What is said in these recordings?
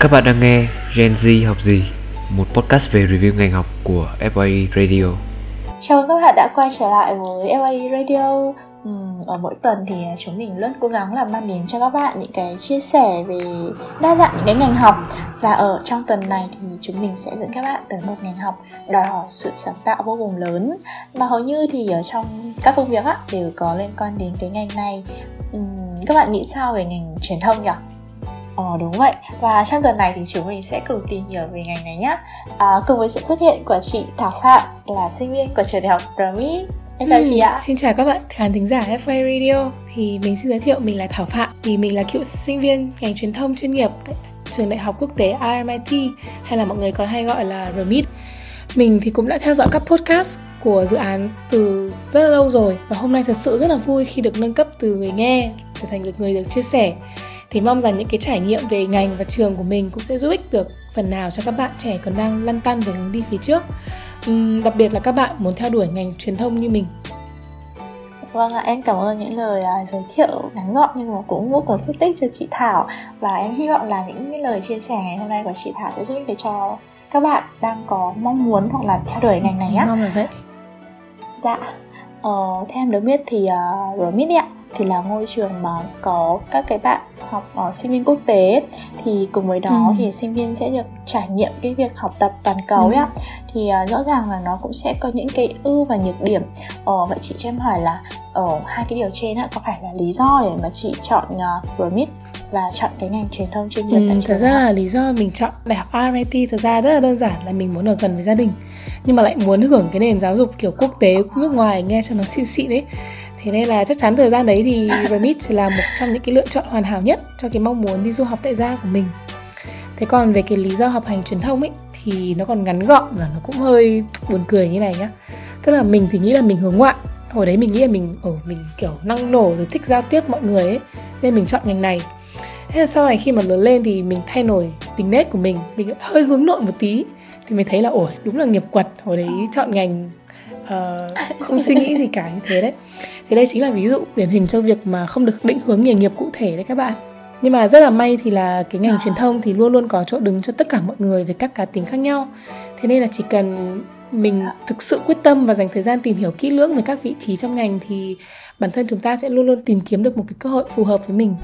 Các bạn đang nghe Gen Z học gì, một podcast về review ngành học của FYE Radio. Chào mừng các bạn đã quay trở lại với FYE Radio. Ở mỗi tuần thì à, chúng mình luôn cố gắng là mang đến cho các bạn những cái chia sẻ về đa dạng những cái ngành học và ở trong tuần này thì chúng mình sẽ dẫn các bạn tới một ngành học đòi hỏi sự sáng tạo vô cùng lớn mà hầu như thì ở trong các công việc á đều có liên quan đến cái ngành này các bạn nghĩ sao về ngành truyền thông nhỉ? Ờ đúng vậy. Và trong tuần này thì chúng mình sẽ cùng tìm hiểu về ngành này nhé à, Cùng với sự xuất hiện của chị Thảo Phạm Là sinh viên của trường đại học Rami. Em chào ừ, chị ạ. Xin chào các bạn khán thính giả FA Radio. Thì mình xin giới thiệu mình là Thảo Phạm. Thì mình là cựu sinh viên ngành truyền thông chuyên nghiệp tại trường đại học quốc tế RMIT Hay là mọi người còn hay gọi là RMIT Mình thì cũng đã theo dõi các podcast của dự án từ rất là lâu rồi Và hôm nay thật sự rất là vui khi được nâng cấp từ người nghe trở thành được người được chia sẻ thì mong rằng những cái trải nghiệm về ngành và trường của mình cũng sẽ giúp ích được phần nào cho các bạn trẻ còn đang lăn tăn về hướng đi phía trước. Uhm, đặc biệt là các bạn muốn theo đuổi ngành truyền thông như mình. Vâng ạ, em cảm ơn những lời uh, giới thiệu ngắn gọn nhưng mà cũng vô cùng xúc tích cho chị Thảo. Và em hy vọng là những cái lời chia sẻ ngày hôm nay của chị Thảo sẽ giúp ích để cho các bạn đang có mong muốn hoặc là theo đuổi ngành này nhé Mong là vậy. Dạ, ờ, theo em được biết thì uh, RMIT ạ thì là ngôi trường mà có các cái bạn học ở sinh viên quốc tế thì cùng với đó ừ. thì sinh viên sẽ được trải nghiệm cái việc học tập toàn cầu ừ. ấy thì uh, rõ ràng là nó cũng sẽ có những cái ưu và nhược điểm. Ờ, vậy chị cho em hỏi là ở uh, hai cái điều trên á có phải là lý do để mà chị chọn uh, RMIT và chọn cái ngành truyền thông chuyên nghiệp ừ, tại trường thật ra là lý do mình chọn đại học RMIT thật ra rất là đơn giản là mình muốn ở gần với gia đình. Nhưng mà lại muốn hưởng cái nền giáo dục kiểu quốc tế nước ngoài nghe cho nó xịn xịn đấy thế nên là chắc chắn thời gian đấy thì Remit là một trong những cái lựa chọn hoàn hảo nhất cho cái mong muốn đi du học tại gia của mình. Thế còn về cái lý do học hành truyền thông ấy, thì nó còn ngắn gọn và nó cũng hơi buồn cười như này nhá. Tức là mình thì nghĩ là mình hướng ngoại. Hồi đấy mình nghĩ là mình ở mình kiểu năng nổ rồi thích giao tiếp mọi người ấy, nên mình chọn ngành này. Thế là sau này khi mà lớn lên thì mình thay đổi tính nết của mình mình hơi hướng nội một tí, thì mình thấy là ổi đúng là nghiệp quật, hồi đấy chọn ngành uh, không suy nghĩ gì cả như thế đấy. Thì đây chính là ví dụ điển hình cho việc mà không được định hướng nghề nghiệp cụ thể đấy các bạn. Nhưng mà rất là may thì là cái ngành truyền thông thì luôn luôn có chỗ đứng cho tất cả mọi người về các cá tính khác nhau. Thế nên là chỉ cần mình thực sự quyết tâm và dành thời gian tìm hiểu kỹ lưỡng về các vị trí trong ngành thì bản thân chúng ta sẽ luôn luôn tìm kiếm được một cái cơ hội phù hợp với mình.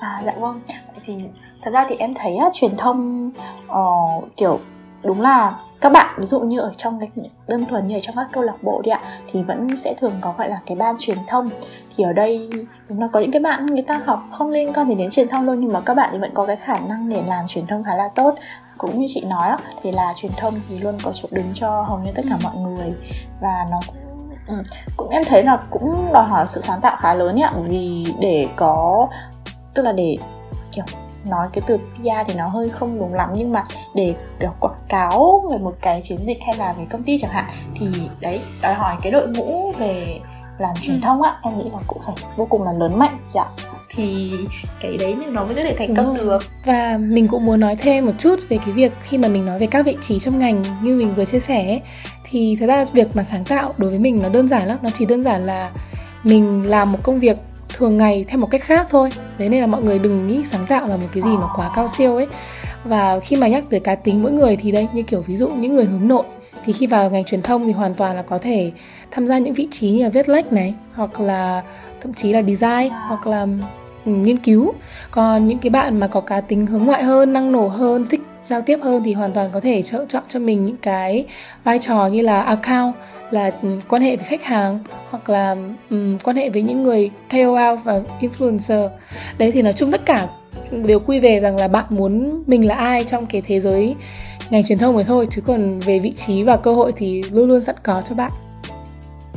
À dạ vâng. Thì thật ra thì em thấy á, truyền thông uh, kiểu đúng là các bạn ví dụ như ở trong cái đơn thuần như ở trong các câu lạc bộ đi ạ thì vẫn sẽ thường có gọi là cái ban truyền thông. Thì ở đây đúng là có những cái bạn người ta học không liên quan gì đến truyền thông đâu nhưng mà các bạn thì vẫn có cái khả năng để làm truyền thông khá là tốt. Cũng như chị nói đó thì là truyền thông thì luôn có chỗ đứng cho hầu như tất cả mọi người. Và nó cũng Ừ, cũng em thấy là cũng đòi hỏi sự sáng tạo khá lớn ạ. Vì để có tức là để kiểu nói cái từ PR thì nó hơi không đúng lắm nhưng mà để kiểu quảng cáo về một cái chiến dịch hay là về công ty chẳng hạn thì đấy đòi hỏi cái đội ngũ về làm truyền ừ. thông á em nghĩ là cũng phải vô cùng là lớn mạnh dạ. Thì cái đấy thì nó mới có thể thành công được. Và mình cũng muốn nói thêm một chút về cái việc khi mà mình nói về các vị trí trong ngành như mình vừa chia sẻ ấy, thì thật ra việc mà sáng tạo đối với mình nó đơn giản lắm nó chỉ đơn giản là mình làm một công việc thường ngày theo một cách khác thôi. Đấy nên là mọi người đừng nghĩ sáng tạo là một cái gì nó quá cao siêu ấy. Và khi mà nhắc tới cá tính mỗi người thì đây, như kiểu ví dụ những người hướng nội, thì khi vào ngành truyền thông thì hoàn toàn là có thể tham gia những vị trí như là viết lách này, hoặc là thậm chí là design, hoặc là ừ, nghiên cứu. Còn những cái bạn mà có cá tính hướng ngoại hơn, năng nổ hơn, thích giao tiếp hơn thì hoàn toàn có thể chọn chọn cho mình những cái vai trò như là account là ừ, quan hệ với khách hàng hoặc là um, quan hệ với những người KOL và influencer. Đấy thì nói chung tất cả đều quy về rằng là bạn muốn mình là ai trong cái thế giới ngành truyền thông mới thôi chứ còn về vị trí và cơ hội thì luôn luôn sẵn có cho bạn.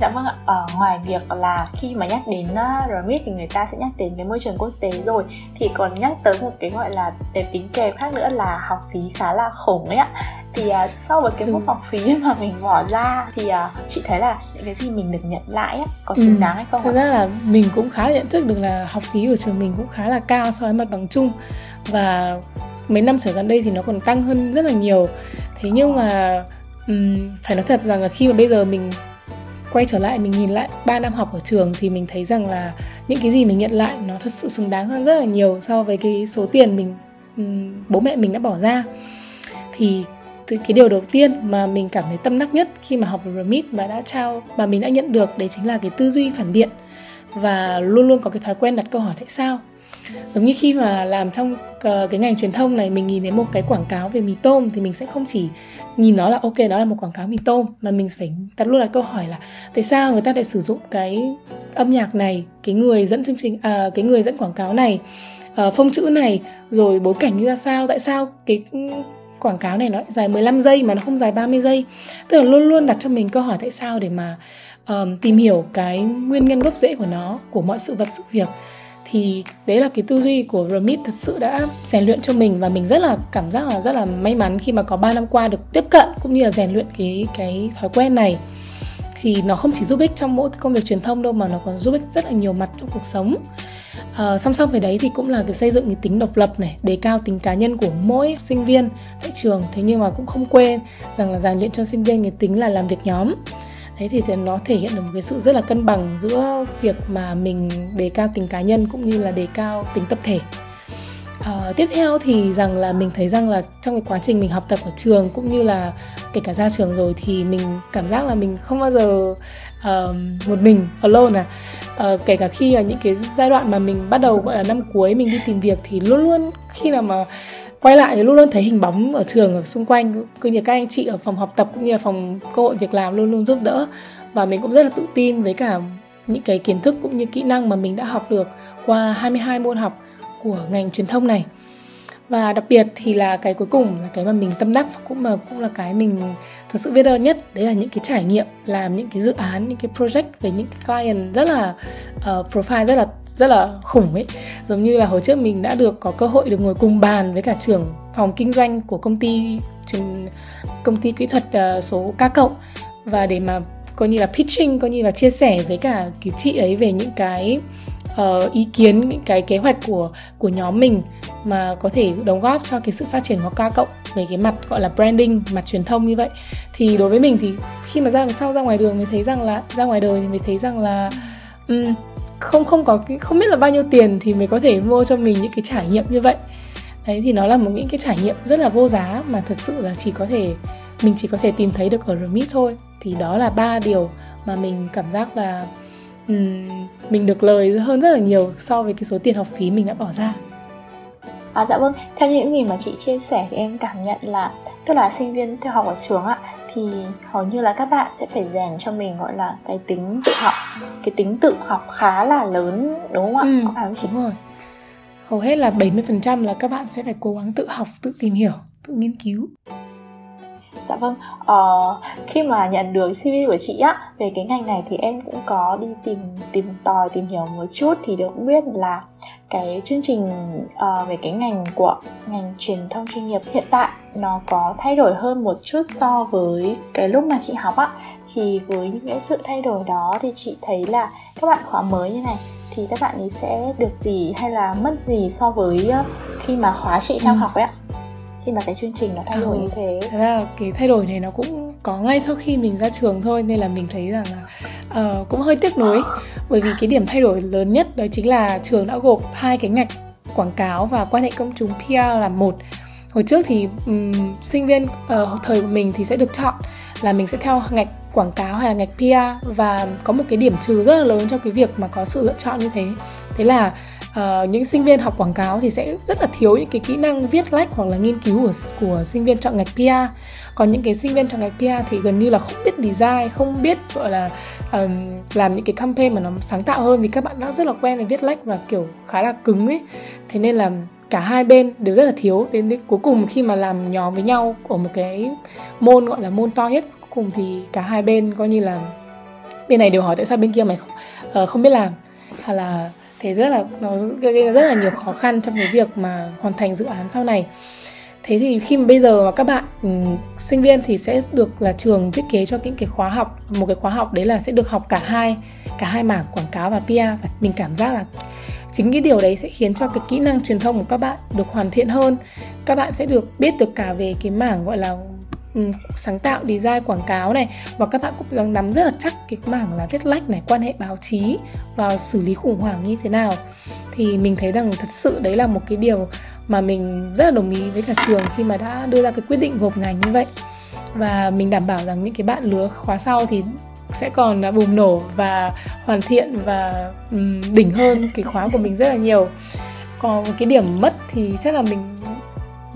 Dạ vâng ạ, ở ngoài việc là khi mà nhắc đến uh, RMIT thì người ta sẽ nhắc đến cái môi trường quốc tế rồi. Thì còn nhắc tới một cái gọi là cái tính kèm khác nữa là học phí khá là khủng ấy ạ. Thì uh, so với cái mức ừ. học phí mà mình bỏ ra thì uh, chị thấy là những cái gì mình được nhận lại á, có xứng ừ. đáng hay không Thật ra là mình cũng khá nhận thức được là học phí của trường mình cũng khá là cao so với mặt bằng chung. Và mấy năm trở gần đây thì nó còn tăng hơn rất là nhiều. Thế nhưng mà um, phải nói thật rằng là khi mà bây giờ mình quay trở lại, mình nhìn lại 3 năm học ở trường thì mình thấy rằng là những cái gì mình nhận lại nó thật sự xứng đáng hơn rất là nhiều so với cái số tiền mình bố mẹ mình đã bỏ ra. Thì cái điều đầu tiên mà mình cảm thấy tâm đắc nhất khi mà học ở RMIT mà đã trao, mà mình đã nhận được đấy chính là cái tư duy phản biện và luôn luôn có cái thói quen đặt câu hỏi tại sao giống như khi mà làm trong ờ, cái ngành truyền thông này mình nhìn thấy một cái quảng cáo về mì tôm thì mình sẽ không chỉ nhìn nó là ok nó là một quảng cáo mì tôm mà mình phải đặt luôn đặt câu hỏi là tại sao người ta lại sử dụng cái âm nhạc này cái người dẫn chương trình à, cái người dẫn quảng cáo này à, phông chữ này rồi bối cảnh như ra sao tại sao cái quảng cáo này nó dài 15 giây mà nó không dài 30 giây? Tức là luôn luôn đặt cho mình câu hỏi tại sao để mà um, tìm hiểu cái nguyên nhân gốc rễ của nó của mọi sự vật sự việc thì đấy là cái tư duy của Remit thật sự đã rèn luyện cho mình và mình rất là cảm giác là rất là may mắn khi mà có 3 năm qua được tiếp cận cũng như là rèn luyện cái cái thói quen này. Thì nó không chỉ giúp ích trong mỗi cái công việc truyền thông đâu mà nó còn giúp ích rất là nhiều mặt trong cuộc sống. À, song song với đấy thì cũng là cái xây dựng cái tính độc lập này đề cao tính cá nhân của mỗi sinh viên tại trường. Thế nhưng mà cũng không quên rằng là rèn luyện cho sinh viên cái tính là làm việc nhóm thế thì nó thể hiện được một cái sự rất là cân bằng giữa việc mà mình đề cao tính cá nhân cũng như là đề cao tính tập thể. À, tiếp theo thì rằng là mình thấy rằng là trong cái quá trình mình học tập ở trường cũng như là kể cả ra trường rồi thì mình cảm giác là mình không bao giờ uh, một mình alone à. Uh, kể cả khi là những cái giai đoạn mà mình bắt đầu gọi là năm cuối mình đi tìm việc thì luôn luôn khi nào mà quay lại thì luôn luôn thấy hình bóng ở trường ở xung quanh, cũng như các anh chị ở phòng học tập cũng như là phòng cơ hội việc làm luôn luôn giúp đỡ. Và mình cũng rất là tự tin với cả những cái kiến thức cũng như kỹ năng mà mình đã học được qua 22 môn học của ngành truyền thông này và đặc biệt thì là cái cuối cùng là cái mà mình tâm đắc cũng mà cũng là cái mình thật sự biết ơn nhất đấy là những cái trải nghiệm làm những cái dự án những cái project về những cái client rất là uh, profile rất là rất là khủng ấy. Giống như là hồi trước mình đã được có cơ hội được ngồi cùng bàn với cả trưởng phòng kinh doanh của công ty công ty kỹ thuật uh, số K cộng. Và để mà coi như là pitching coi như là chia sẻ với cả cái chị ấy về những cái uh, ý kiến những cái kế hoạch của của nhóm mình mà có thể đóng góp cho cái sự phát triển của ca cộng về cái mặt gọi là branding mặt truyền thông như vậy. Thì đối với mình thì khi mà ra sau ra ngoài đường mình thấy rằng là ra ngoài đời thì mình thấy rằng là um, không không có không biết là bao nhiêu tiền thì mới có thể mua cho mình những cái trải nghiệm như vậy. Đấy thì nó là một những cái trải nghiệm rất là vô giá mà thật sự là chỉ có thể mình chỉ có thể tìm thấy được ở Remit thôi. Thì đó là ba điều mà mình cảm giác là um, mình được lời hơn rất là nhiều so với cái số tiền học phí mình đã bỏ ra À, dạ vâng, theo những gì mà chị chia sẻ thì em cảm nhận là tức là sinh viên theo học ở trường ạ thì hầu như là các bạn sẽ phải rèn cho mình gọi là cái tính tự học, cái tính tự học khá là lớn đúng không ạ? Ừ, Có phải không chị? Đúng rồi. Hầu hết là 70% là các bạn sẽ phải cố gắng tự học, tự tìm hiểu, tự nghiên cứu. Dạ vâng, uh, khi mà nhận được CV của chị á về cái ngành này thì em cũng có đi tìm tìm tòi tìm hiểu một chút thì được biết là cái chương trình uh, về cái ngành của ngành truyền thông chuyên nghiệp hiện tại nó có thay đổi hơn một chút so với cái lúc mà chị học á. Thì với những cái sự thay đổi đó thì chị thấy là các bạn khóa mới như này thì các bạn ấy sẽ được gì hay là mất gì so với khi mà khóa chị đang ừ. học ấy ạ khi mà cái chương trình nó thay đổi ừ. như thế. Thật ra cái thay đổi này nó cũng có ngay sau khi mình ra trường thôi nên là mình thấy rằng là uh, cũng hơi tiếc nuối. Bởi vì cái điểm thay đổi lớn nhất đó chính là trường đã gộp hai cái ngạch quảng cáo và quan hệ công chúng PR là một. Hồi trước thì um, sinh viên uh, thời của mình thì sẽ được chọn là mình sẽ theo ngạch quảng cáo hay là ngạch PR và có một cái điểm trừ rất là lớn cho cái việc mà có sự lựa chọn như thế. Thế là uh, những sinh viên học quảng cáo thì sẽ rất là thiếu những cái kỹ năng viết lách hoặc là nghiên cứu của của sinh viên chọn ngạch PR còn những cái sinh viên chọn ngạch PR thì gần như là không biết design không biết gọi là um, làm những cái campaign mà nó sáng tạo hơn vì các bạn đã rất là quen với viết lách và kiểu khá là cứng ấy. Thế nên là cả hai bên đều rất là thiếu. Đến, đến cuối cùng khi mà làm nhóm với nhau ở một cái môn gọi là môn to nhất cuối cùng thì cả hai bên coi như là bên này đều hỏi tại sao bên kia mày không, uh, không biết làm. Hay là thế rất là nó gây ra rất là nhiều khó khăn trong cái việc mà hoàn thành dự án sau này. Thế thì khi mà bây giờ mà các bạn um, sinh viên thì sẽ được là trường thiết kế cho những cái khóa học một cái khóa học đấy là sẽ được học cả hai cả hai mảng quảng cáo và PR và mình cảm giác là chính cái điều đấy sẽ khiến cho cái kỹ năng truyền thông của các bạn được hoàn thiện hơn. Các bạn sẽ được biết được cả về cái mảng gọi là um, sáng tạo design quảng cáo này. Và các bạn cũng đang nắm rất là chắc cái mảng là viết lách này quan hệ báo chí và xử lý khủng hoảng như thế nào. Thì mình thấy rằng thật sự đấy là một cái điều mà mình rất là đồng ý với cả trường khi mà đã đưa ra cái quyết định gộp ngành như vậy. Và mình đảm bảo rằng những cái bạn lứa khóa sau thì sẽ còn à, bùng nổ và hoàn thiện và um, đỉnh hơn cái khóa của mình rất là nhiều. Còn cái điểm mất thì chắc là mình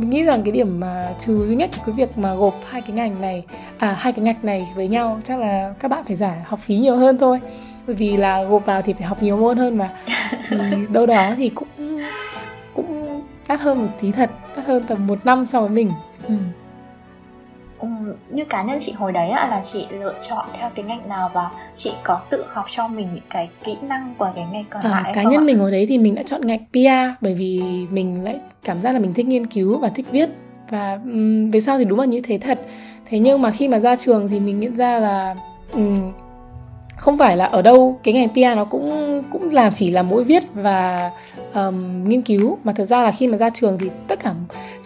mình nghĩ rằng cái điểm mà trừ duy nhất của cái việc mà gộp hai cái ngành này à hai cái ngạch này với nhau chắc là các bạn phải giải học phí nhiều hơn thôi. Bởi vì là gộp vào thì phải học nhiều môn hơn mà. Thì đâu đó thì cũng cũng đắt hơn một tí thật đắt hơn tầm một năm so với mình. Ừ. Ừ, như cá nhân chị hồi đấy á, là chị lựa chọn theo cái ngành nào và chị có tự học cho mình những cái kỹ năng của cái ngành còn à, lại cá nhân ạ? mình hồi đấy thì mình đã chọn ngành PR bởi vì mình lại cảm giác là mình thích nghiên cứu và thích viết và um, về sau thì đúng là như thế thật thế nhưng mà khi mà ra trường thì mình nhận ra là um, không phải là ở đâu cái ngành PR nó cũng cũng làm chỉ là mỗi viết và um, nghiên cứu. Mà thật ra là khi mà ra trường thì tất cả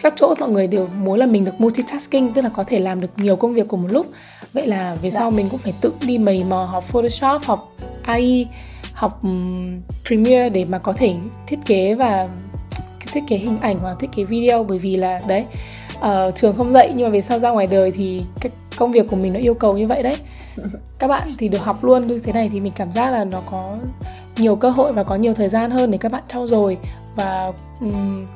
các chỗ mọi người đều muốn là mình được multitasking tức là có thể làm được nhiều công việc cùng một lúc. Vậy là về sau dạ. mình cũng phải tự đi mầy mò học Photoshop học AI học um, Premiere để mà có thể thiết kế và thiết kế hình ảnh hoặc thiết kế video. Bởi vì là đấy uh, trường không dạy nhưng mà về sau ra ngoài đời thì cái công việc của mình nó yêu cầu như vậy đấy các bạn thì được học luôn như thế này thì mình cảm giác là nó có nhiều cơ hội và có nhiều thời gian hơn để các bạn trau dồi và um,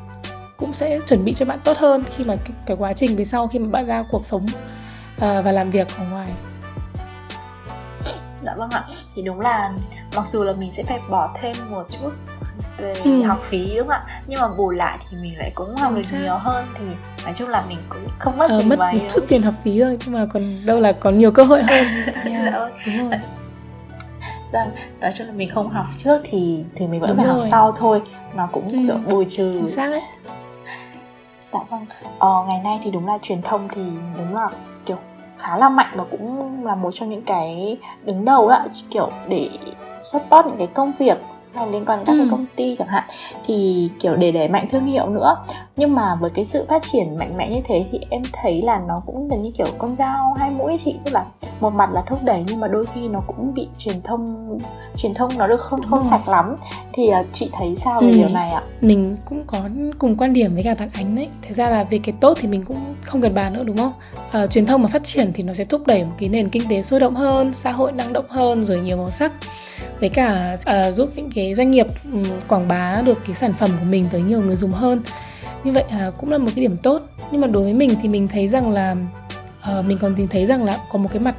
cũng sẽ chuẩn bị cho bạn tốt hơn khi mà cái, cái quá trình về sau khi mà bạn ra cuộc sống uh, và làm việc ở ngoài. Dạ vâng ạ. Thì đúng là mặc dù là mình sẽ phải bỏ thêm một chút về ừ. học phí đúng không ạ? Nhưng mà bù lại thì mình lại cũng học được nhiều hơn thì nói chung là mình cũng không mất ờ, gì mất mấy một chút tiền học phí thôi nhưng mà còn đâu là còn nhiều cơ hội hơn. Yeah, dạ vâng. đúng rồi. Vâng, nói chung là mình không học trước thì thì mình vẫn đúng phải rồi. học sau thôi. Nó cũng ừ. kiểu bù trừ. chính xác đấy. Dạ vâng. Ờ, ngày nay thì đúng là truyền thông thì đúng là kiểu khá là mạnh và cũng là một trong những cái đứng đầu ạ kiểu để support những cái công việc hay liên quan đến các ừ. cái công ty chẳng hạn thì kiểu để đẩy mạnh thương hiệu nữa. Nhưng mà với cái sự phát triển mạnh mẽ như thế thì em thấy là nó cũng gần như kiểu con dao hai mũi chị. Tức là một mặt là thúc đẩy nhưng mà đôi khi nó cũng bị truyền thông truyền thông nó được không không sạch lắm. Thì uh, chị thấy sao về ừ. điều này ạ? Mình cũng có cùng quan điểm với cả bạn ánh đấy. Thật ra là về cái tốt thì mình cũng không cần bàn nữa đúng không? Uh, truyền thông mà phát triển thì nó sẽ thúc đẩy một cái nền kinh tế sôi động hơn xã hội năng động hơn rồi nhiều màu sắc với cả uh, giúp những cái doanh nghiệp um, quảng bá được cái sản phẩm của mình tới nhiều người dùng hơn. Như vậy uh, cũng là một cái điểm tốt. Nhưng mà đối với mình thì mình thấy rằng là uh, mình còn tìm thấy rằng là có một cái mặt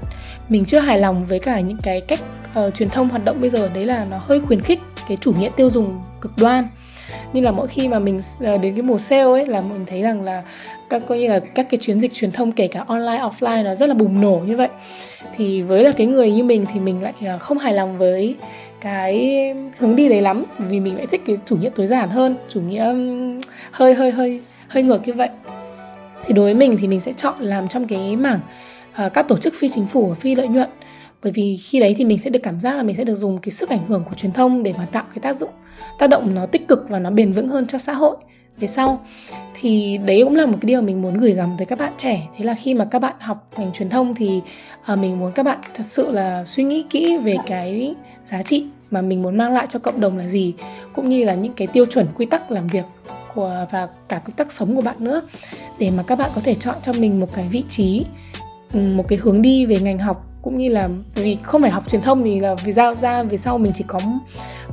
mình chưa hài lòng với cả những cái cách uh, truyền thông hoạt động bây giờ. Đấy là nó hơi khuyến khích cái chủ nghĩa tiêu dùng cực đoan nhưng là mỗi khi mà mình ờ, đến cái mùa sale ấy là mình thấy rằng là các coi như là các cái chiến dịch truyền thông kể cả online offline nó rất là bùng nổ như vậy. Thì với là cái người như mình thì mình lại ờ, không hài lòng với cái hướng đi đấy lắm vì mình lại thích cái chủ nghĩa tối giản hơn chủ nghĩa hơi hơi hơi hơi ngược như vậy. Thì đối với mình thì mình sẽ chọn làm trong cái mảng uh, các tổ chức phi chính phủ và phi lợi nhuận bởi vì khi đấy thì mình sẽ được cảm giác là mình sẽ được dùng cái sức ảnh hưởng của truyền thông để mà tạo cái tác dụng tác động nó tích cực và nó bền vững hơn cho xã hội. Về sau thì đấy cũng là một cái điều mình muốn gửi gắm tới các bạn trẻ. Thế là khi mà các bạn học ngành truyền thông thì uh, mình muốn các bạn thật sự là suy nghĩ kỹ về cái giá trị mà mình muốn mang lại cho cộng đồng là gì cũng như là những cái tiêu chuẩn quy tắc làm việc của và cả quy tắc sống của bạn nữa để mà các bạn có thể chọn cho mình một cái vị trí một cái hướng đi về ngành học cũng như là vì không phải học truyền thông thì là vì ra ra về sau mình chỉ có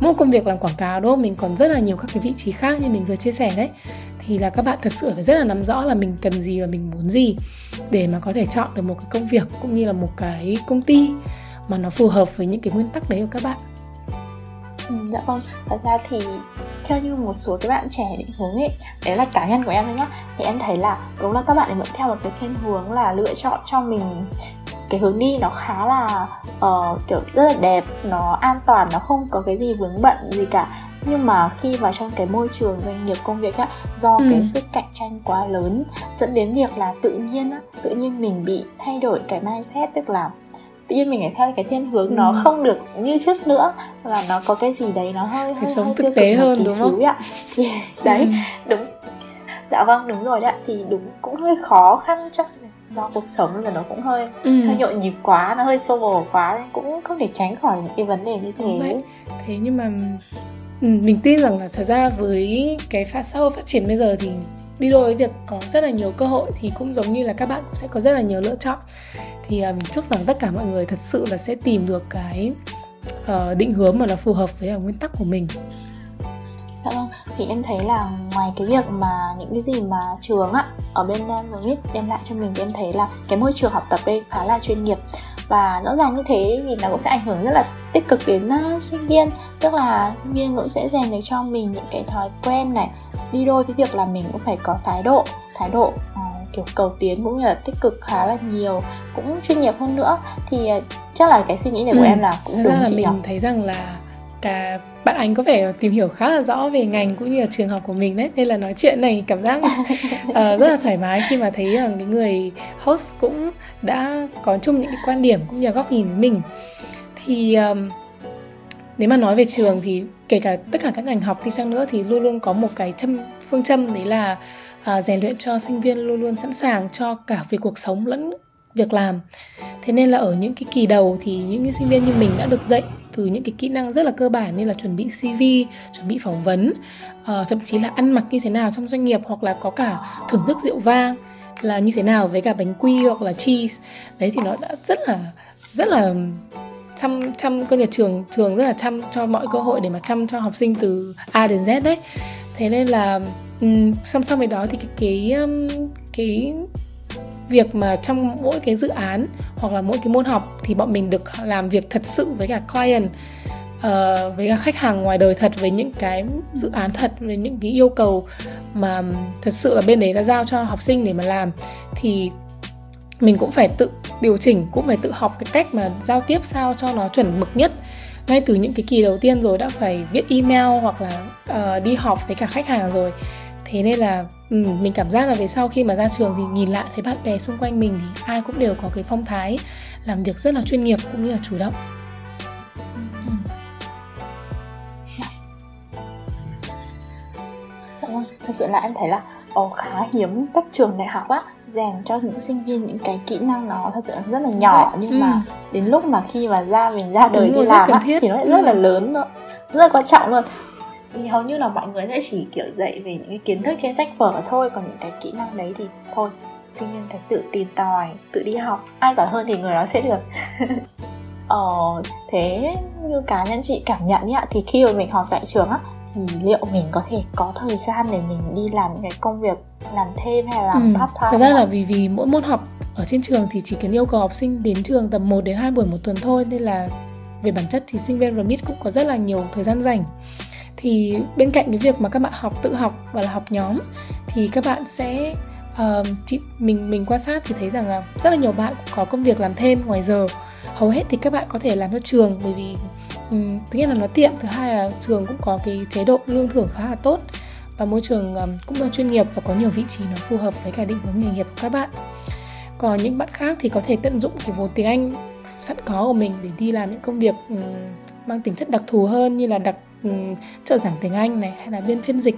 một công việc làm quảng cáo đúng không? Mình còn rất là nhiều các cái vị trí khác như mình vừa chia sẻ đấy. Thì là các bạn thật sự phải rất là nắm rõ là mình cần gì và mình muốn gì để mà có thể chọn được một cái công việc cũng như là một cái công ty mà nó phù hợp với những cái nguyên tắc đấy của các bạn. Ừ, dạ vâng. Thật ra thì theo như một số cái bạn trẻ định hướng ấy đấy là cá nhân của em thôi nhá thì em thấy là đúng là các bạn ấy vẫn theo một cái thiên hướng là lựa chọn cho mình cái hướng đi nó khá là uh, kiểu rất là đẹp nó an toàn nó không có cái gì vướng bận gì cả nhưng mà khi vào trong cái môi trường doanh nghiệp công việc á do ừ. cái sức cạnh tranh quá lớn dẫn đến việc là tự nhiên á tự nhiên mình bị thay đổi cái mindset tức là tự nhiên mình phải theo cái thiên hướng ừ. nó không được như trước nữa là nó có cái gì đấy nó hơi hơi, sống hơi thực tế hơn đúng không ạ thì, đấy ừ. đúng dạ vâng đúng rồi đấy thì đúng cũng hơi khó khăn chắc do cuộc sống là nó cũng hơi ừ. hơi nhộn nhịp quá nó hơi xô bồ quá cũng không thể tránh khỏi những cái vấn đề như thế. thế nhưng mà ừ, mình tin rằng là thật ra với cái pha xã hội phát triển bây giờ thì đi đôi với việc có rất là nhiều cơ hội thì cũng giống như là các bạn cũng sẽ có rất là nhiều lựa chọn. Thì uh, mình chúc rằng tất cả mọi người thật sự là sẽ tìm được cái uh, định hướng mà nó phù hợp với nguyên tắc của mình thì em thấy là ngoài cái việc mà những cái gì mà trường á ở bên Remit đem lại cho mình thì em thấy là cái môi trường học tập đây khá là chuyên nghiệp. Và rõ ràng như thế thì nó cũng sẽ ảnh hưởng rất là tích cực đến uh, sinh viên. Tức là sinh viên cũng sẽ rèn được cho mình những cái thói quen này. Đi đôi với việc là mình cũng phải có thái độ thái độ uh, kiểu cầu tiến cũng như là tích cực khá là nhiều cũng chuyên nghiệp hơn nữa. Thì uh, chắc là cái suy nghĩ này của ừ, em là cũng đúng là chị mình nhỉ? thấy rằng là cả bạn anh có vẻ tìm hiểu khá là rõ về ngành cũng như là trường học của mình đấy nên là nói chuyện này cảm giác uh, rất là thoải mái khi mà thấy rằng cái người host cũng đã có chung những cái quan điểm cũng như là góc nhìn với mình. Thì um, nếu mà nói về trường thì kể cả tất cả các ngành học đi chăng nữa thì luôn luôn có một cái châm phương châm đấy là uh, rèn luyện cho sinh viên luôn luôn sẵn sàng cho cả về cuộc sống lẫn việc làm. Thế nên là ở những cái kỳ đầu thì những cái sinh viên như mình đã được dạy từ những cái kỹ năng rất là cơ bản như là chuẩn bị cv chuẩn bị phỏng vấn uh, thậm chí là ăn mặc như thế nào trong doanh nghiệp hoặc là có cả thưởng thức rượu vang là như thế nào với cả bánh quy hoặc là cheese. Đấy thì nó đã rất là rất là chăm chăm cơ nhà trường trường rất là chăm cho mọi cơ hội để mà chăm cho học sinh từ A đến Z đấy. Thế nên là um, song song với đó thì cái cái um, cái việc mà trong mỗi cái dự án hoặc là mỗi cái môn học thì bọn mình được làm việc thật sự với cả client uh, với cả khách hàng ngoài đời thật với những cái dự án thật với những cái yêu cầu mà thật sự là bên đấy đã giao cho học sinh để mà làm. Thì mình cũng phải tự điều chỉnh cũng phải tự học cái cách mà giao tiếp sao cho nó chuẩn mực nhất. Ngay từ những cái kỳ đầu tiên rồi đã phải viết email hoặc là uh, đi họp với cả khách hàng rồi. Thế nên là ừ, mình cảm giác là về sau khi mà ra trường thì nhìn lại thấy bạn bè xung quanh mình thì ai cũng đều có cái phong thái làm việc rất là chuyên nghiệp cũng như là chủ động ừ. Thật sự là em thấy là Ồ, khá hiếm các trường đại học á rèn cho những sinh viên những cái kỹ năng nó thật sự rất là nhỏ nhưng ừ. mà đến lúc mà khi mà ra mình ra đời Đúng đi làm á, thì nó lại ừ. rất là lớn thôi rất là quan trọng luôn thì hầu như là mọi người sẽ chỉ kiểu dạy về những cái kiến thức trên sách vở thôi còn những cái kỹ năng đấy thì thôi sinh viên phải tự tìm tòi tự đi học. Ai giỏi hơn thì người đó sẽ được. Ờ thế như cá nhân chị cảm nhận ạ thì khi mà mình học tại trường á thì liệu mình có thể có thời gian để mình đi làm những cái công việc làm thêm hay là làm ừ, part time thật ra là vì vì mỗi môn học ở trên trường thì chỉ cần yêu cầu học sinh đến trường tầm 1 đến 2 buổi một tuần thôi nên là về bản chất thì sinh viên RMIT cũng có rất là nhiều thời gian rảnh thì bên cạnh cái việc mà các bạn học tự học và là học nhóm thì các bạn sẽ uh, chị mình mình quan sát thì thấy rằng là rất là nhiều bạn cũng có công việc làm thêm ngoài giờ. Hầu hết thì các bạn có thể làm cho trường bởi vì um, thứ nhất là nó tiện thứ hai là trường cũng có cái chế độ lương thưởng khá là tốt và môi trường um, cũng là chuyên nghiệp và có nhiều vị trí nó phù hợp với cả định hướng nghề nghiệp của các bạn. Còn những bạn khác thì có thể tận dụng cái vốn tiếng anh sẵn có của mình để đi làm những công việc um, mang tính chất đặc thù hơn như là đặc um, trợ giảng tiếng Anh này hay là biên phiên dịch.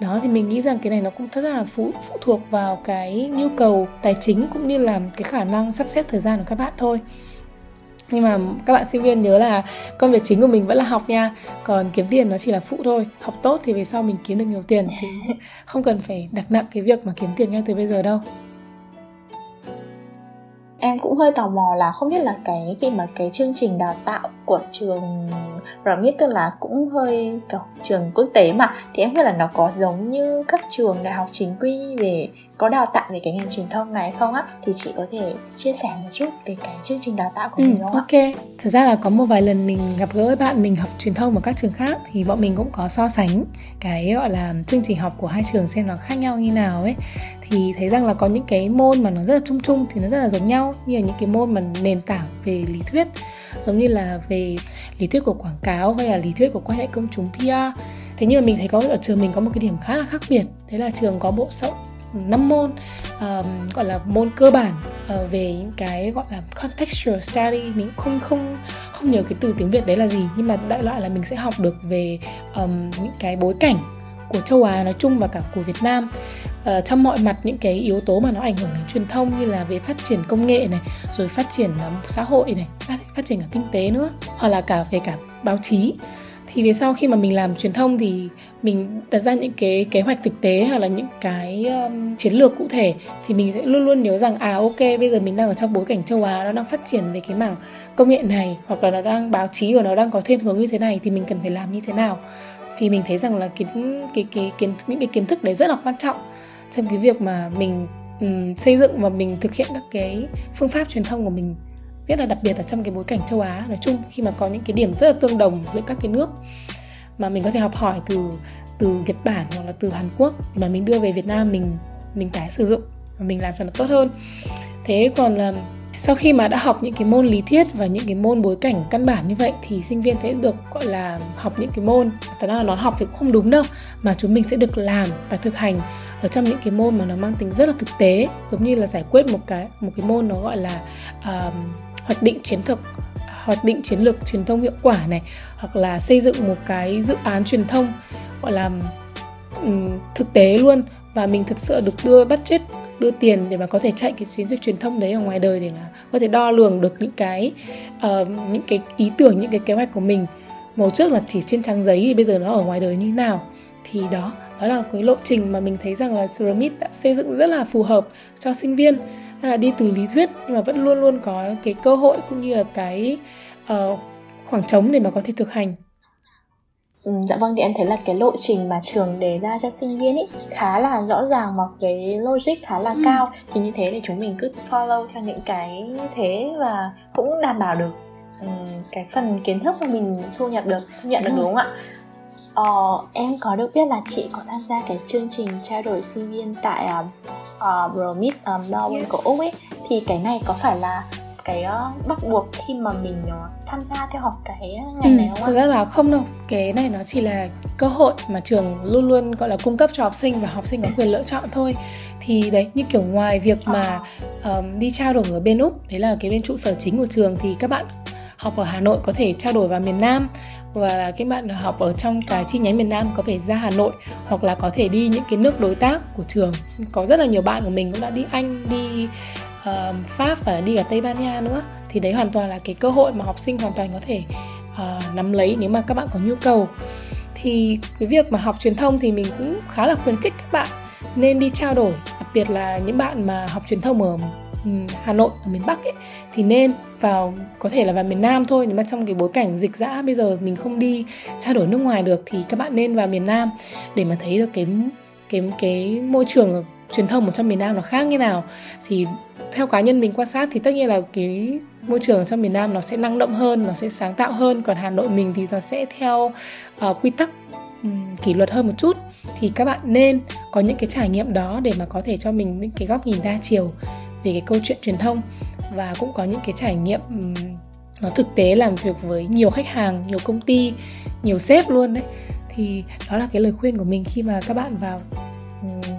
Đó thì mình nghĩ rằng cái này nó cũng rất là phụ phụ thuộc vào cái nhu cầu tài chính cũng như là cái khả năng sắp xếp thời gian của các bạn thôi. Nhưng mà các bạn sinh viên nhớ là công việc chính của mình vẫn là học nha. Còn kiếm tiền nó chỉ là phụ thôi. Học tốt thì về sau mình kiếm được nhiều tiền chứ không cần phải đặt nặng cái việc mà kiếm tiền ngay từ bây giờ đâu. Em cũng hơi tò mò là không biết là cái khi mà cái chương trình đào tạo của trường RMIT tức là cũng hơi kiểu trường quốc tế mà. Thì em biết là nó có giống như các trường đại học chính quy về có đào tạo về cái ngành truyền thông này không á? Thì chị có thể chia sẻ một chút về cái chương trình đào tạo của ừ, mình không ok. Ạ? thực ra là có một vài lần mình gặp gỡ bạn mình học truyền thông ở các trường khác thì bọn mình cũng có so sánh cái gọi là chương trình học của hai trường xem nó khác nhau như nào ấy. Thì thấy rằng là có những cái môn mà nó rất là chung chung thì nó rất là giống nhau như là những cái môn mà nền tảng về lý thuyết giống như là về lý thuyết của quảng cáo hay là lý thuyết của quan hệ công chúng PR thế nhưng mà mình thấy có ở trường mình có một cái điểm khá là khác biệt. Thế là trường có bộ sậu 5 môn um, gọi là môn cơ bản uh, về những cái gọi là contextual study. Mình không không không nhớ cái từ tiếng việt đấy là gì nhưng mà đại loại là mình sẽ học được về um, những cái bối cảnh của châu Á nói chung và cả của Việt Nam uh, trong mọi mặt những cái yếu tố mà nó ảnh hưởng đến truyền thông như là về phát triển công nghệ này rồi phát triển uh, xã hội này phát triển cả kinh tế nữa hoặc là cả về cả báo chí. Thì về sau khi mà mình làm truyền thông thì mình đặt ra những cái kế hoạch thực tế hoặc là những cái um, chiến lược cụ thể thì mình sẽ luôn luôn nhớ rằng à ok bây giờ mình đang ở trong bối cảnh châu Á nó đang phát triển về cái mảng công nghệ này hoặc là nó đang báo chí của nó đang có thiên hướng như thế này thì mình cần phải làm như thế nào? Thì mình thấy rằng là cái cái cái kiến những cái kiến thức đấy rất là quan trọng trong cái việc mà mình um, xây dựng và mình thực hiện các cái phương pháp truyền thông của mình rất là đặc biệt ở trong cái bối cảnh châu Á. Nói chung khi mà có những cái điểm rất là tương đồng giữa các cái nước mà mình có thể học hỏi từ từ Nhật Bản hoặc là từ Hàn Quốc mà mình đưa về Việt Nam mình mình tái sử dụng và mình làm cho nó tốt hơn. Thế còn là sau khi mà đã học những cái môn lý thuyết và những cái môn bối cảnh căn bản như vậy thì sinh viên sẽ được gọi là học những cái môn thật ra là nói học thì cũng không đúng đâu mà chúng mình sẽ được làm và thực hành ở trong những cái môn mà nó mang tính rất là thực tế giống như là giải quyết một cái một cái môn nó gọi là um, hoạch định chiến thuật hoạch định chiến lược truyền thông hiệu quả này hoặc là xây dựng một cái dự án truyền thông gọi là um, thực tế luôn. Và mình thật sự được đưa budget đưa tiền để mà có thể chạy cái chiến dịch truyền thông đấy ở ngoài đời để mà có thể đo lường được những cái uh, những cái ý tưởng những cái kế hoạch của mình. Màu trước là chỉ trên trang giấy thì bây giờ nó ở ngoài đời như thế nào. Thì đó đó là cái lộ trình mà mình thấy rằng là Ceramid đã xây dựng rất là phù hợp cho sinh viên. À, đi từ lý thuyết nhưng mà vẫn luôn luôn có cái cơ hội cũng như là cái uh, khoảng trống để mà có thể thực hành. Ừ, dạ vâng thì em thấy là cái lộ trình mà trường đề ra cho sinh viên ý khá là rõ ràng và cái logic khá là ừ. cao. Thì như thế thì chúng mình cứ follow theo những cái như thế và cũng đảm bảo được um, cái phần kiến thức mà mình thu nhập được thu nhận được đúng không ạ ờ, em có được biết là chị có tham gia cái chương trình trao đổi sinh viên tại uh, uh, Bromid um, Melbourne yes. của Úc ấy. Thì cái này có phải là cái uh, bắt buộc khi mà mình uh, tham gia theo học cái ngành ừ, này không Thực ra là không đâu. Cái này nó chỉ là cơ hội mà trường luôn luôn gọi là cung cấp cho học sinh Và học sinh có quyền lựa chọn thôi. Thì đấy như kiểu ngoài việc mà um, đi trao đổi ở bên Úc Đấy là cái bên trụ sở chính của trường Thì các bạn học ở Hà Nội có thể trao đổi vào miền Nam và các bạn học ở trong cái chi nhánh miền Nam có thể ra Hà Nội hoặc là có thể đi những cái nước đối tác của trường. Có rất là nhiều bạn của mình cũng đã đi Anh đi uh, Pháp và đi cả Tây Ban Nha nữa. Thì đấy hoàn toàn là cái cơ hội mà học sinh hoàn toàn có thể uh, nắm lấy nếu mà các bạn có nhu cầu. Thì cái việc mà học truyền thông thì mình cũng khá là khuyến khích các bạn nên đi trao đổi đặc biệt là những bạn mà học truyền thông ở Ừ, Hà Nội ở miền Bắc ấy thì nên vào có thể là vào miền Nam thôi. Nhưng mà trong cái bối cảnh dịch dã bây giờ mình không đi trao đổi nước ngoài được thì các bạn nên vào miền Nam để mà thấy được cái cái cái môi trường truyền thông ở trong miền Nam nó khác như nào. Thì theo cá nhân mình quan sát thì tất nhiên là cái môi trường ở trong miền Nam nó sẽ năng động hơn nó sẽ sáng tạo hơn. Còn Hà Nội mình thì nó sẽ theo uh, quy tắc um, kỷ luật hơn một chút. Thì các bạn nên có những cái trải nghiệm đó để mà có thể cho mình những cái góc nhìn đa chiều về cái câu chuyện truyền thông và cũng có những cái trải nghiệm nó thực tế làm việc với nhiều khách hàng nhiều công ty nhiều sếp luôn đấy. Thì đó là cái lời khuyên của mình khi mà các bạn vào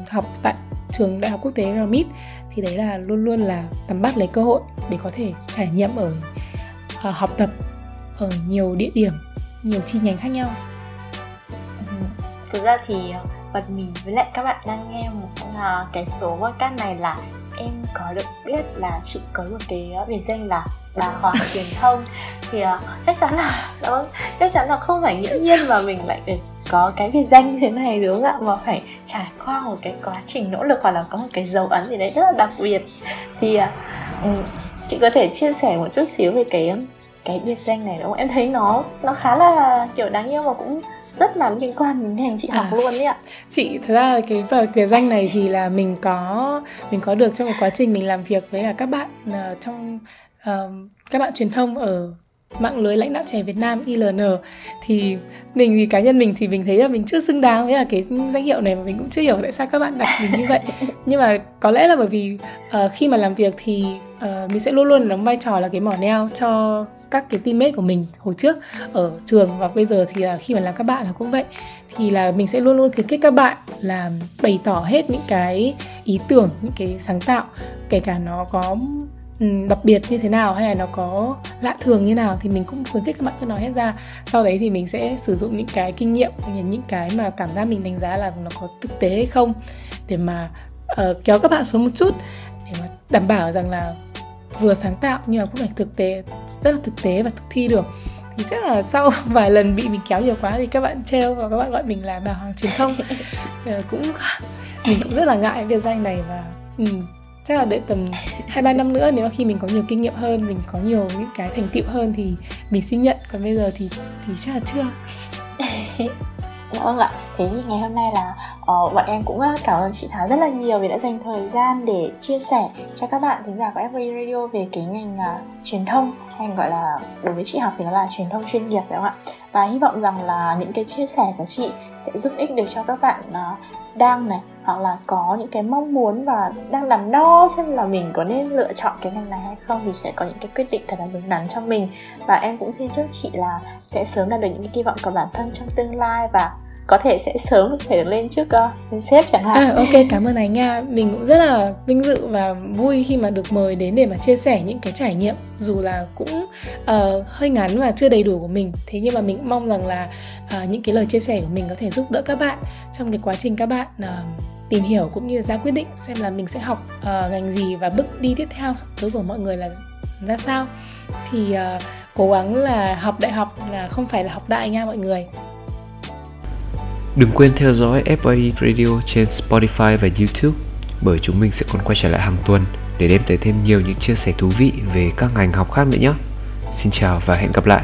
học tại trường đại học quốc tế RMIT thì đấy là luôn luôn là nắm bắt lấy cơ hội để có thể trải nghiệm ở uh, học tập ở nhiều địa điểm nhiều chi nhánh khác nhau. Thực ra thì ờ, bật mí với lại các bạn đang nghe một à, cái số podcast này là em có được biết là chị có một cái ờ, biệt danh là bà hoàng truyền thông. Thì uh, chắc chắn là đó chắc chắn là không phải nghiễm nhiên mà mình lại được có cái biệt danh như thế này đúng không ạ? Mà phải trải qua một cái quá trình nỗ lực hoặc là có một cái dấu ấn gì đấy rất là đặc biệt. Thì uh, chị có thể chia sẻ một chút xíu về cái cái biệt danh này đúng không? Em thấy nó nó khá là kiểu đáng yêu và cũng rất là liên quan đến ngành chị học à, luôn đấy ạ. Chị thực ra là cái biệt danh này thì là mình có mình có được trong một quá trình mình làm việc với các bạn uh, trong uh, các bạn truyền thông ở mạng lưới lãnh đạo trẻ Việt Nam ILN thì mình thì cá nhân mình thì mình thấy là mình chưa xứng đáng với là cái danh hiệu này mà mình cũng chưa hiểu tại sao các bạn đặt mình như vậy. Nhưng mà có lẽ là bởi vì uh, khi mà làm việc thì uh, mình sẽ luôn luôn đóng vai trò là cái mỏ neo cho các cái teammate của mình hồi trước ở trường. Và bây giờ thì là khi mà làm các bạn là cũng vậy. Thì là mình sẽ luôn luôn khuyến khích các bạn là bày tỏ hết những cái ý tưởng những cái sáng tạo kể cả nó có đặc biệt như thế nào hay là nó có lạ thường như nào thì mình cũng khuyến khích các bạn cứ nói hết ra. Sau đấy thì mình sẽ sử dụng những cái kinh nghiệm những cái mà cảm giác mình đánh giá là nó có thực tế hay không để mà uh, kéo các bạn xuống một chút để mà đảm bảo rằng là vừa sáng tạo nhưng mà cũng phải thực tế rất là thực tế và thực thi được. Thì chắc là sau vài lần bị mình kéo nhiều quá thì các bạn treo và các bạn gọi mình là bà hoàng truyền thông. Ờ, cũng mình cũng rất là ngại cái biệt danh này và ừ, chắc là đợi tầm hai ba năm nữa nếu mà khi mình có nhiều kinh nghiệm hơn mình có nhiều những cái thành tựu hơn thì mình xin nhận. Còn bây giờ thì thì chắc là chưa. Dạ vâng ạ, thế thì ngày hôm nay là uh, bọn em cũng ờ, cảm ơn chị Thảo rất là nhiều vì đã dành thời gian để chia sẻ cho các bạn thính giả của FV Radio về cái ngành uh, truyền thông hay gọi là đối với chị học thì nó là truyền thông chuyên nghiệp phải không ạ? Và hy vọng rằng là những cái chia sẻ của chị sẽ giúp ích được cho các bạn uh, đang này, hoặc là có những cái mong muốn và đang đắn đo xem là mình có nên lựa chọn cái ngành này hay không thì sẽ có những cái quyết định thật là đúng đắn cho mình. Và em cũng xin chúc chị là sẽ sớm đạt được những cái kỳ vọng của bản thân trong tương lai và có thể sẽ sớm thể được lên trước uh, lên sếp chẳng hạn. À, ok cảm ơn anh nha. Mình cũng rất là vinh dự và vui khi mà được mời đến để mà chia sẻ những cái trải nghiệm dù là cũng uh, hơi ngắn và chưa đầy đủ của mình. Thế nhưng mà mình cũng mong rằng là uh, những cái lời chia sẻ của mình có thể giúp đỡ các bạn trong cái quá trình các bạn uh, tìm hiểu cũng như ra quyết định xem là mình sẽ học uh, ngành gì và bước đi tiếp theo tới của mọi người là ra sao. Thì uh, cố gắng là học đại học là không phải là học đại nha mọi người Đừng quên theo dõi FA Radio trên Spotify và YouTube, bởi chúng mình sẽ còn quay trở lại hàng tuần để đem tới thêm nhiều những chia sẻ thú vị về các ngành học khác nữa nhé. Xin chào và hẹn gặp lại.